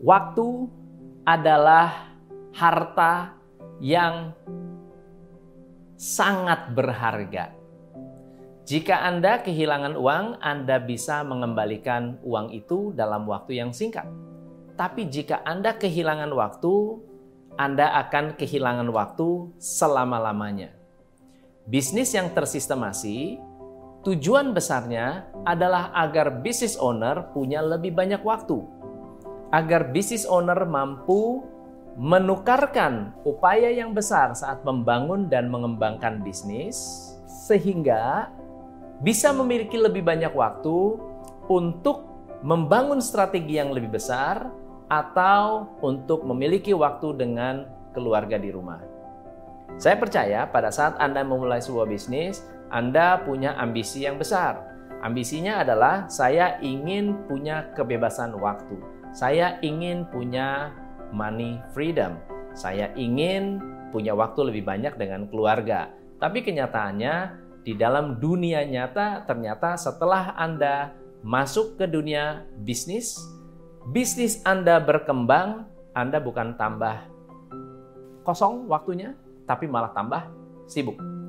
Waktu adalah harta yang sangat berharga. Jika Anda kehilangan uang, Anda bisa mengembalikan uang itu dalam waktu yang singkat. Tapi jika Anda kehilangan waktu, Anda akan kehilangan waktu selama-lamanya. Bisnis yang tersistemasi, tujuan besarnya adalah agar business owner punya lebih banyak waktu. Agar business owner mampu menukarkan upaya yang besar saat membangun dan mengembangkan bisnis, sehingga bisa memiliki lebih banyak waktu untuk membangun strategi yang lebih besar atau untuk memiliki waktu dengan keluarga di rumah. Saya percaya pada saat Anda memulai sebuah bisnis, Anda punya ambisi yang besar. Ambisinya adalah saya ingin punya kebebasan waktu. Saya ingin punya money freedom. Saya ingin punya waktu lebih banyak dengan keluarga. Tapi kenyataannya di dalam dunia nyata ternyata setelah Anda masuk ke dunia bisnis, bisnis Anda berkembang, Anda bukan tambah kosong waktunya, tapi malah tambah sibuk.